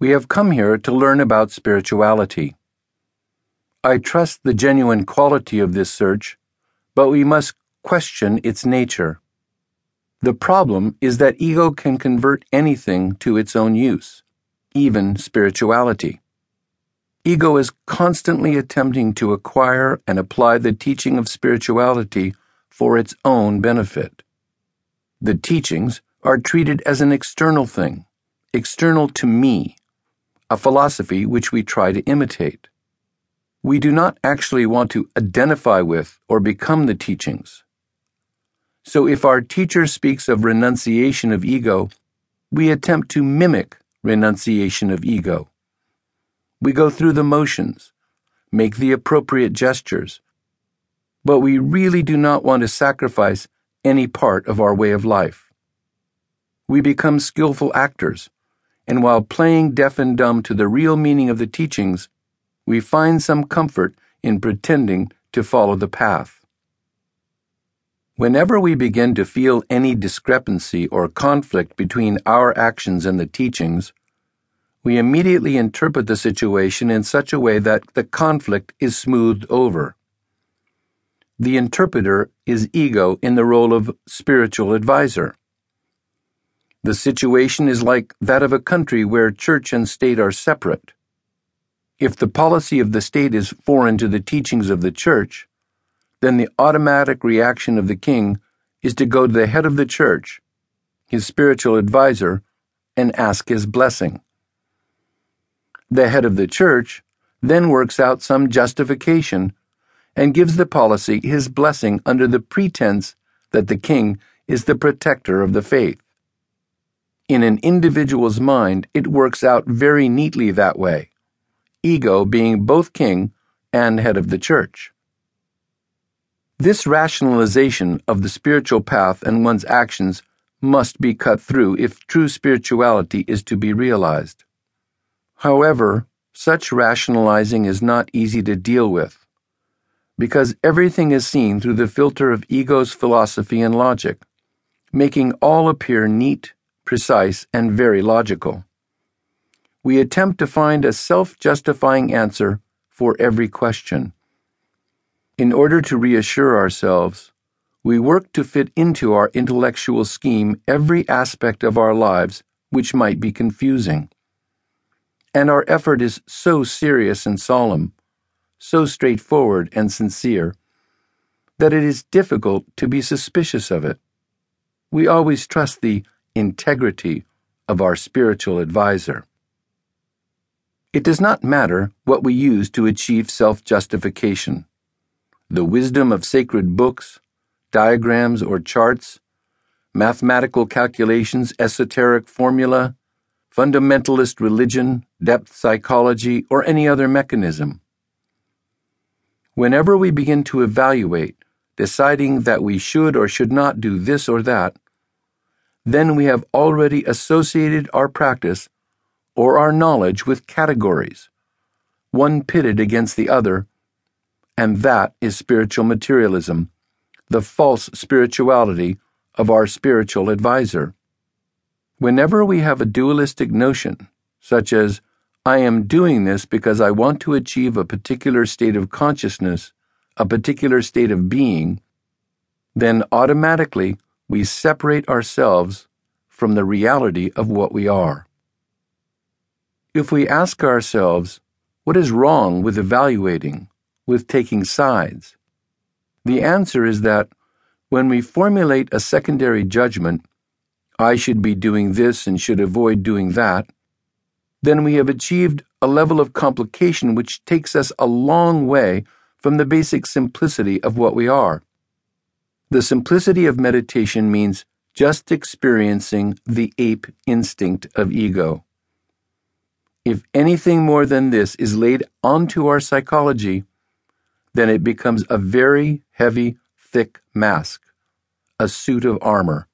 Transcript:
We have come here to learn about spirituality. I trust the genuine quality of this search, but we must question its nature. The problem is that ego can convert anything to its own use, even spirituality. Ego is constantly attempting to acquire and apply the teaching of spirituality for its own benefit. The teachings are treated as an external thing, external to me, a philosophy which we try to imitate. We do not actually want to identify with or become the teachings. So if our teacher speaks of renunciation of ego, we attempt to mimic renunciation of ego. We go through the motions, make the appropriate gestures, but we really do not want to sacrifice any part of our way of life. We become skillful actors, and while playing deaf and dumb to the real meaning of the teachings, we find some comfort in pretending to follow the path. Whenever we begin to feel any discrepancy or conflict between our actions and the teachings, we immediately interpret the situation in such a way that the conflict is smoothed over. The interpreter is ego in the role of spiritual advisor. The situation is like that of a country where church and state are separate. If the policy of the state is foreign to the teachings of the church, then the automatic reaction of the king is to go to the head of the church, his spiritual advisor, and ask his blessing the head of the church, then works out some justification and gives the policy his blessing under the pretense that the king is the protector of the faith. In an individual's mind, it works out very neatly that way, ego being both king and head of the church. This rationalization of the spiritual path and one's actions must be cut through if true spirituality is to be realized. However, such rationalizing is not easy to deal with, because everything is seen through the filter of ego's philosophy and logic, making all appear neat, precise, and very logical. We attempt to find a self justifying answer for every question. In order to reassure ourselves, we work to fit into our intellectual scheme every aspect of our lives which might be confusing and our effort is so serious and solemn, so straightforward and sincere, that it is difficult to be suspicious of it. We always trust the integrity of our spiritual adviser. It does not matter what we use to achieve self justification. The wisdom of sacred books, diagrams or charts, mathematical calculations, esoteric formula, fundamentalist religion, depth psychology, or any other mechanism. Whenever we begin to evaluate, deciding that we should or should not do this or that, then we have already associated our practice or our knowledge with categories, one pitted against the other, and that is spiritual materialism, the false spirituality of our spiritual adviser. Whenever we have a dualistic notion, such as, I am doing this because I want to achieve a particular state of consciousness, a particular state of being, then automatically we separate ourselves from the reality of what we are. If we ask ourselves, what is wrong with evaluating, with taking sides? The answer is that when we formulate a secondary judgment, I should be doing this and should avoid doing that, then we have achieved a level of complication which takes us a long way from the basic simplicity of what we are. The simplicity of meditation means just experiencing the ape instinct of ego. If anything more than this is laid onto our psychology, then it becomes a very heavy, thick mask, a suit of armor.